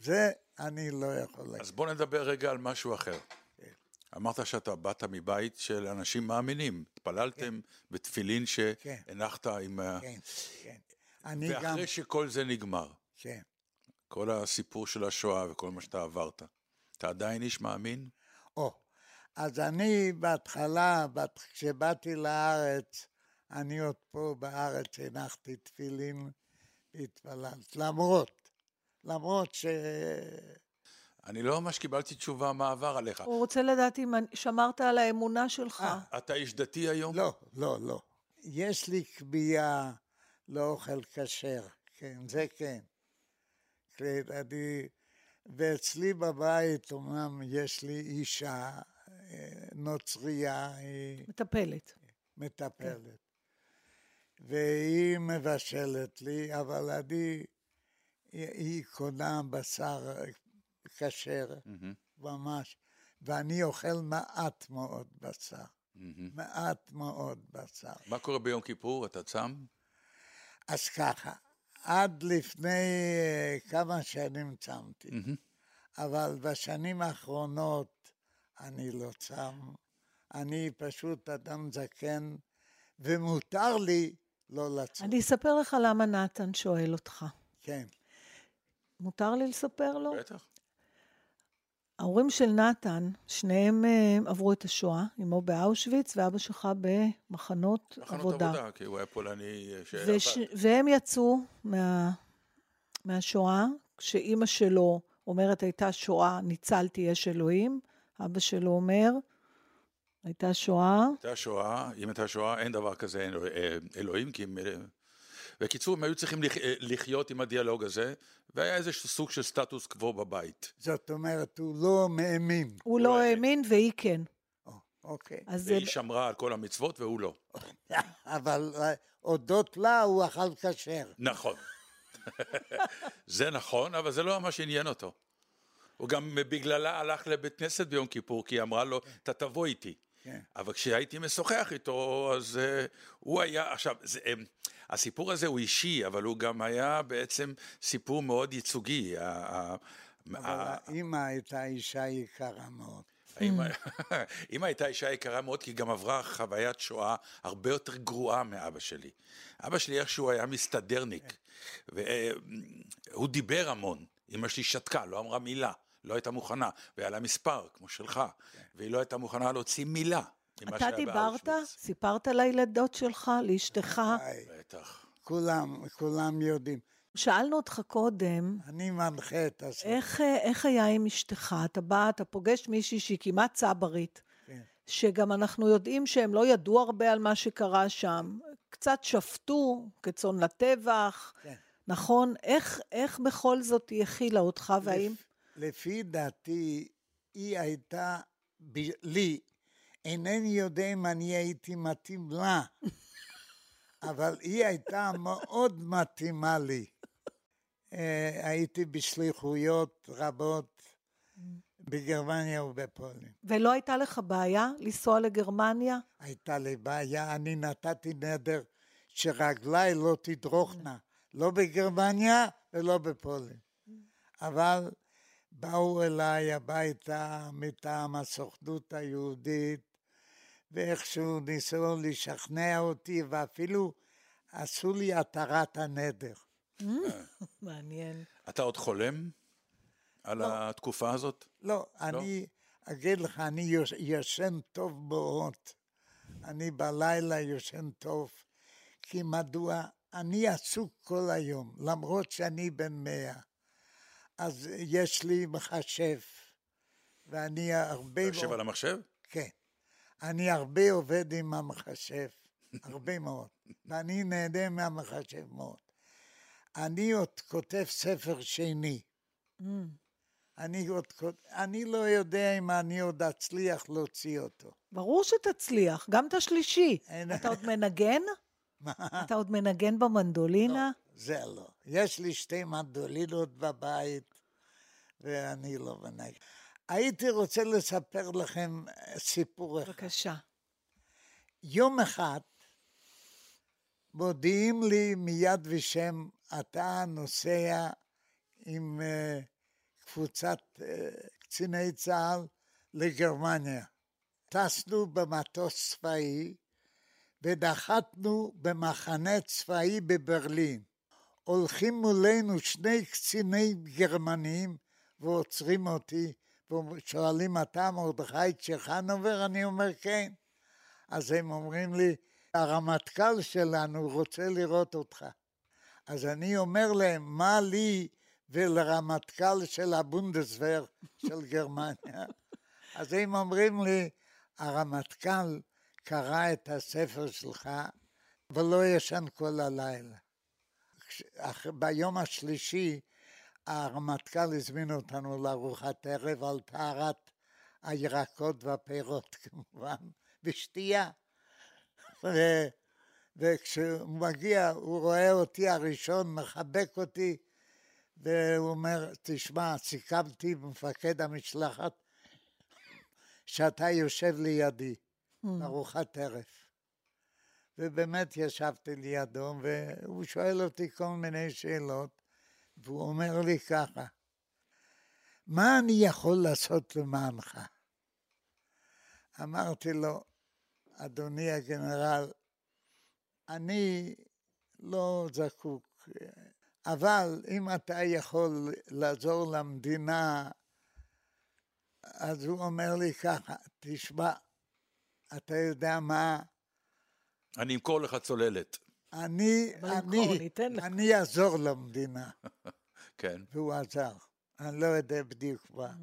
זה אני לא יכול להגיד. אז בוא נדבר רגע על משהו אחר. אמרת שאתה באת מבית של אנשים מאמינים, התפללתם כן. בתפילין שהנחת כן. עם... כן, כן. אני ואחרי גם... שכל זה נגמר, כן. כל הסיפור של השואה וכל מה שאתה עברת, אתה עדיין איש מאמין? או, אז אני בהתחלה, כשבאתי לארץ, אני עוד פה בארץ הנחתי תפילין והתפללת, למרות, למרות ש... אני לא ממש קיבלתי תשובה מה עבר עליך. הוא רוצה לדעת אם שמרת על האמונה שלך. אה. אתה איש דתי היום? לא, לא, לא. יש לי כבייה לאוכל כשר, כן, זה כן. כן, אני... ואצלי בבית, אומנם יש לי אישה אה, נוצרייה, היא מטפלת. מטפלת. והיא מבשלת לי, אבל אני, היא, היא קונה בשר כשר, ממש, ואני אוכל מעט מאוד בשר. מעט מאוד בשר. מה קורה ביום כיפור? אתה צם? אז ככה, עד לפני אה, כמה שנים צמתי, אבל בשנים האחרונות אני לא צם. אני פשוט אדם זקן, ומותר לי לא לצום. אני אספר לך למה נתן שואל אותך. כן. מותר לי לספר לו? בטח. ההורים של נתן, שניהם אה, עברו את השואה, אמו באושוויץ ואבא שלך במחנות מחנות עבודה. עבודה, כי הוא היה פולני ש... וש... והם יצאו מה... מהשואה, כשאימא שלו אומרת, הייתה שואה, ניצלתי, יש אלוהים. אבא שלו אומר, הייתה שואה, הייתה שואה, אם הייתה שואה, אין דבר כזה אה, אלוהים, כי הם... בקיצור, הם היו צריכים לח- אה, לחיות עם הדיאלוג הזה, והיה איזשהו סוג של סטטוס קוו בבית. זאת אומרת, הוא לא מאמין. הוא לא האמין והיא כן. או, אוקיי. אז זה... והיא שמרה על כל המצוות והוא לא. אבל אה, הודות לה הוא אכל כשר. נכון. זה נכון, אבל זה לא מה שעניין אותו. הוא גם בגללה הלך לבית כנסת ביום כיפור, כי היא אמרה לו, אתה תבוא איתי. כן. אבל כשהייתי משוחח איתו, אז uh, הוא היה, עכשיו, זה, um, הסיפור הזה הוא אישי, אבל הוא גם היה בעצם סיפור מאוד ייצוגי. אבל האימא הייתה אישה יקרה מאוד. האמא אמא הייתה אישה יקרה מאוד, כי היא גם עברה חוויית שואה הרבה יותר גרועה מאבא שלי. אבא שלי איכשהו היה מסתדרניק, והוא דיבר המון. אמא שלי שתקה, לא אמרה מילה, לא הייתה מוכנה, והיה לה מספר, כמו שלך, והיא לא הייתה מוכנה להוציא מילה. אתה דיברת? סיפרת לילדות שלך, לאשתך? היי, בטח. כולם, כולם יודעים. שאלנו אותך קודם, אני מנחה את הסוף. איך, אה, איך היה עם אשתך? אתה בא, אתה פוגש מישהי שהיא כמעט צברית, כן. שגם אנחנו יודעים שהם לא ידעו הרבה על מה שקרה שם, קצת שפטו כצאן לטבח, כן. נכון? איך, איך בכל זאת היא הכילה אותך, והאם... לפי דעתי, היא הייתה ב- לי, אינני יודע אם אני הייתי מתאים לה, אבל היא הייתה מאוד מתאימה לי. אה, הייתי בשליחויות רבות בגרמניה ובפולין. ולא הייתה לך בעיה לנסוע לגרמניה? הייתה לי בעיה, אני נתתי נדר שרגליי לא תדרוכנה, לא בגרמניה ולא בפולין. אבל באו אליי הביתה מטעם הסוכנות היהודית, ואיכשהו ניסו לשכנע אותי, ואפילו עשו לי התרת הנדר. מעניין. אתה עוד חולם על התקופה הזאת? לא, אני אגיד לך, אני יוש- ישן טוב מאוד. אני בלילה ישן טוב. כי מדוע? אני עסוק כל היום, למרות שאני בן מאה. אז יש לי מחשב, ואני הרבה... אתה יושב על המחשב? כן. אני הרבה עובד עם המחשב, הרבה מאוד, ואני נהנה מהמחשב מאוד. אני עוד כותב ספר שני. אני עוד. אני לא יודע אם אני עוד אצליח להוציא אותו. ברור שתצליח, גם את השלישי. אתה עוד מנגן? מה? אתה עוד מנגן במנדולינה? זה לא. יש לי שתי מנדולינות בבית, ואני לא מנהג. הייתי רוצה לספר לכם סיפור אחד. בבקשה. יום אחד מודיעים לי מיד ושם, אתה נוסע עם אה, קבוצת אה, קציני צה"ל לגרמניה. טסנו במטוס צבאי ונחתנו במחנה צבאי בברלין. הולכים מולנו שני קציני גרמנים ועוצרים אותי, ושואלים, אתה מרדכי צ'חנובר? אני אומר, כן. אז הם אומרים לי, הרמטכ"ל שלנו רוצה לראות אותך. אז אני אומר להם, מה לי ולרמטכ"ל של הבונדסוור של גרמניה? אז הם אומרים לי, הרמטכ"ל קרא את הספר שלך ולא ישן כל הלילה. ביום השלישי הרמטכ"ל הזמין אותנו לארוחת ערב על טהרת הירקות והפירות כמובן, ושתייה. ו... וכשהוא מגיע, הוא רואה אותי הראשון, מחבק אותי, והוא אומר, תשמע, סיכמתי עם מפקד המשלחת שאתה יושב לידי בארוחת ערב. ובאמת ישבתי לידו, והוא שואל אותי כל מיני שאלות, והוא אומר לי ככה, מה אני יכול לעשות למענך? אמרתי לו, אדוני הגנרל, אני לא זקוק, אבל אם אתה יכול לעזור למדינה, אז הוא אומר לי ככה, תשמע, אתה יודע מה? אני אמכור לך צוללת. אני, אני, אני אעזור למדינה. כן. והוא עזר. אני לא יודע בדיוק מה.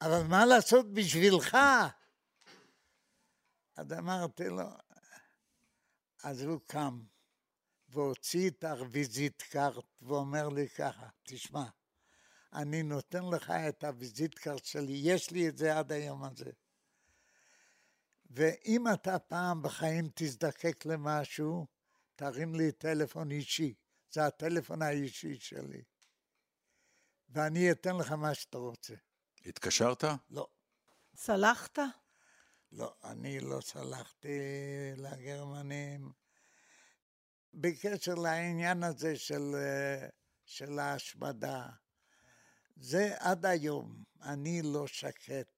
אבל מה לעשות בשבילך? אז אמרתי לו, אז הוא קם והוציא את הוויזיט קארט ואומר לי ככה, תשמע, אני נותן לך את הוויזיט קארט שלי, יש לי את זה עד היום הזה. ואם אתה פעם בחיים תזדקק למשהו, תרים לי טלפון אישי. זה הטלפון האישי שלי. ואני אתן לך מה שאתה רוצה. התקשרת? לא. סלחת? לא, אני לא סלחתי לגרמנים. בקשר לעניין הזה של, של ההשמדה, זה עד היום, אני לא שקט.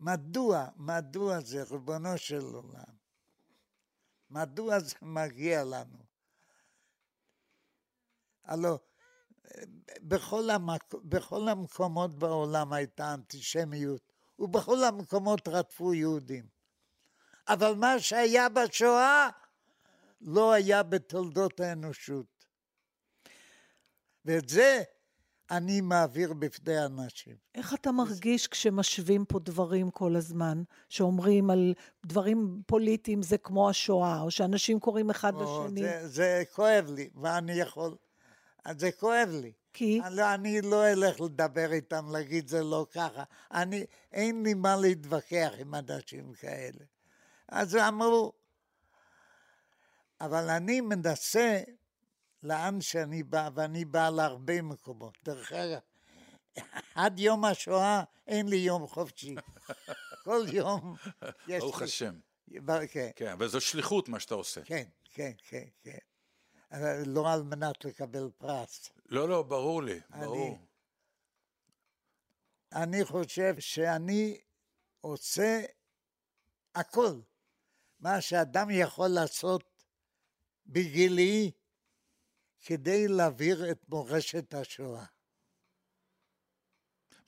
מדוע, מדוע זה, ריבונו של עולם? מדוע זה מגיע לנו? הלו, בכל, המק... בכל המקומות בעולם הייתה אנטישמיות, ובכל המקומות רדפו יהודים. אבל מה שהיה בשואה לא היה בתולדות האנושות. ואת זה אני מעביר בפני אנשים. איך אתה מרגיש כשמשווים פה דברים כל הזמן, שאומרים על דברים פוליטיים זה כמו השואה, או שאנשים קוראים אחד או, לשני? זה, זה כואב לי, מה אני יכול... זה כואב לי. כי? אני, לא, אני לא אלך לדבר איתם, להגיד זה לא ככה. אני, אין לי מה להתווכח עם אנשים כאלה. אז אמרו, אבל אני מנסה לאן שאני בא, ואני בא להרבה מקומות. דרך אגב, עד יום השואה אין לי יום חופשי. כל יום יש לי... ברוך השם. כן. כן, אבל זו שליחות מה שאתה עושה. כן, כן, כן, כן. אבל לא על מנת לקבל פרס. לא, לא, ברור לי, ברור. אני, אני חושב שאני עושה הכל. מה שאדם יכול לעשות בגילי, כדי להעביר את מורשת השואה.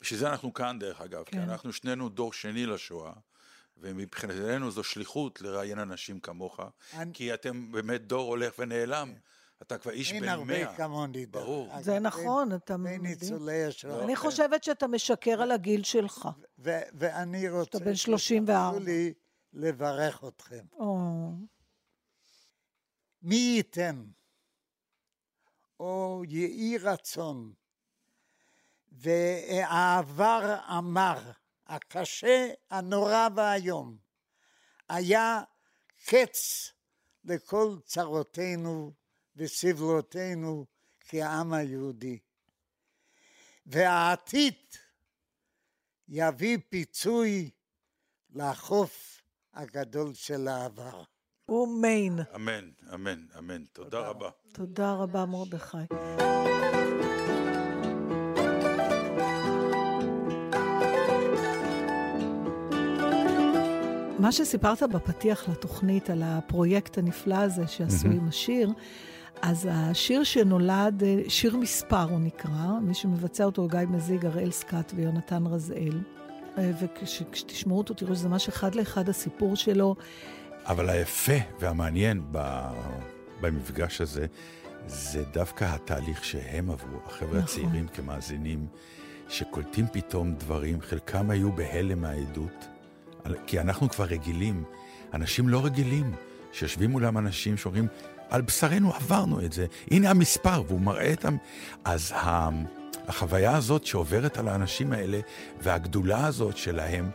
בשביל זה אנחנו כאן, דרך אגב, כן. כי אנחנו שנינו דור שני לשואה, ומבחינתנו זו שליחות לראיין אנשים כמוך, אני... כי אתם באמת דור הולך ונעלם. כן. אתה כבר איש בן מאה. אין הרבה כמוני. ברור. זה נכון, אתה מבין. בין ניצולי השואה. אני חושבת שאתה משקר על הגיל שלך. ואני רוצה... אתה בן 34. לי לברך אתכם. מי ייתן או יהי רצון, והעבר המר, הקשה, הנורא והאיום, היה קץ לכל צרותינו וסבלותינו כעם היהודי. והעתיד יביא פיצוי לחוף הגדול של העבר. אמן. אמן, אמן, אמן. תודה רבה. תודה רבה, מרדכי. מה שסיפרת בפתיח לתוכנית על הפרויקט הנפלא הזה שעשו עם השיר, אז השיר שנולד, אה, שיר מספר הוא נקרא, מי שמבצע אותו הוא גיא מזיג, אראל סקאט ויונתן רזאל. אה, וכשתשמעו אותו תראו שזה ממש אחד לאחד הסיפור שלו. אבל היפה והמעניין במפגש הזה, זה דווקא התהליך שהם עברו, החבר'ה נכון. הצעירים כמאזינים, שקולטים פתאום דברים, חלקם היו בהלם מהעדות, כי אנחנו כבר רגילים, אנשים לא רגילים, שיושבים מולם אנשים שאומרים, על בשרנו עברנו את זה, הנה המספר, והוא מראה את ה... אז החוויה הזאת שעוברת על האנשים האלה, והגדולה הזאת שלהם,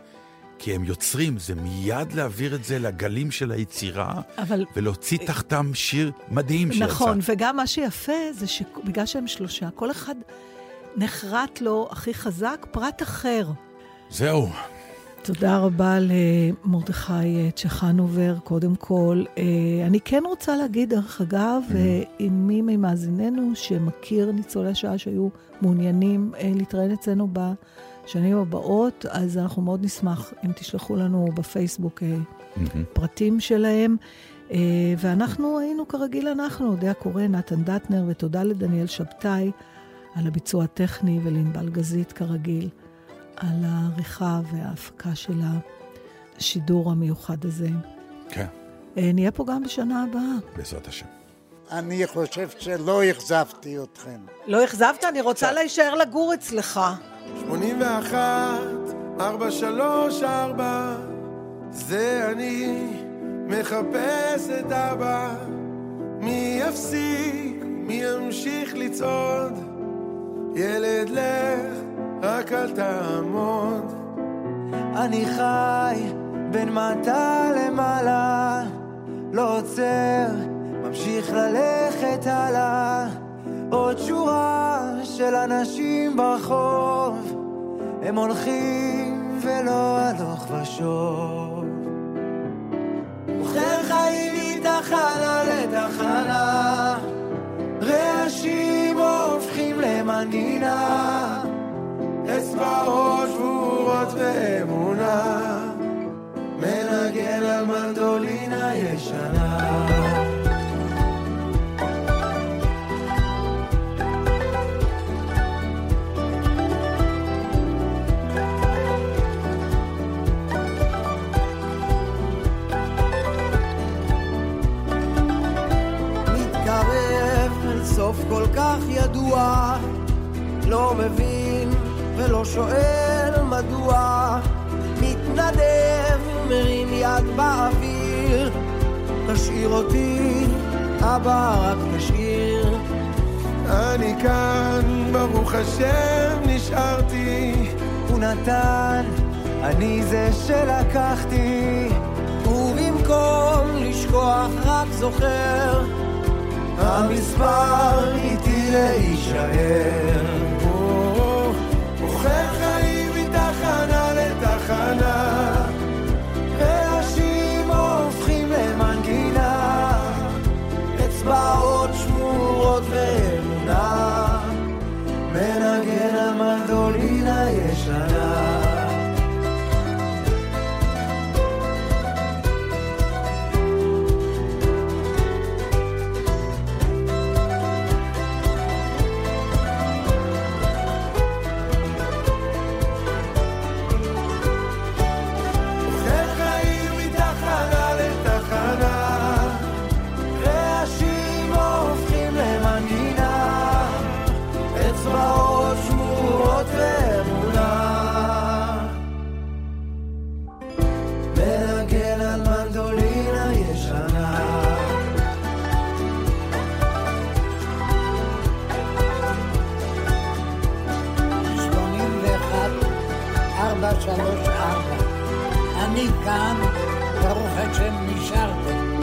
כי הם יוצרים, זה מיד להעביר את זה לגלים של היצירה, אבל... ולהוציא תחתם שיר מדהים שיצא. נכון, וגם מה שיפה זה שבגלל שהם שלושה, כל אחד נחרט לו הכי חזק פרט אחר. זהו. תודה רבה למרדכי אה, צ'חנובר, קודם כל. אה, אני כן רוצה להגיד, דרך אגב, mm-hmm. אם מי ממאזיננו שמכיר ניצולי שואה שהיו מעוניינים להתראיין אצלנו בשנים הבאות, אז אנחנו מאוד נשמח אם תשלחו לנו בפייסבוק mm-hmm. פרטים שלהם. ואנחנו היינו כרגיל אנחנו, אודיה קורן, נתן דטנר, ותודה לדניאל שבתאי על הביצוע הטכני ולענבל גזית כרגיל. על העריכה וההפקה של השידור המיוחד הזה. כן. אה, נהיה פה גם בשנה הבאה. בעזרת השם. אני חושב שלא אכזבתי אתכם. לא אכזבת? אני רוצה להישאר לגור אצלך. 81, 434, זה אני מחפש את אבא. מי יפסיק, מי ימשיך לצעוד? ילד לך רק אל תעמוד. אני חי בין מטה למעלה, לא עוצר, ממשיך ללכת הלאה. עוד שורה של אנשים ברחוב, הם הולכים ולא הלוך ושוב. אוכל חיים מתחנה לתחנה, רעשים הופכים למנגינה. אצבעות שבורות ואמונה, מנגן על מנדולינה ישנה. ולא שואל מדוע מתנדב, מרים יד באוויר. תשאיר אותי, אבא רק תשאיר. אני כאן, ברוך השם, נשארתי. הוא נתן, אני זה שלקחתי. ובמקום לשכוח רק זוכר המספר איתי להישאר לתחנה 434. אני כאן, ברוך השם, נשארתי.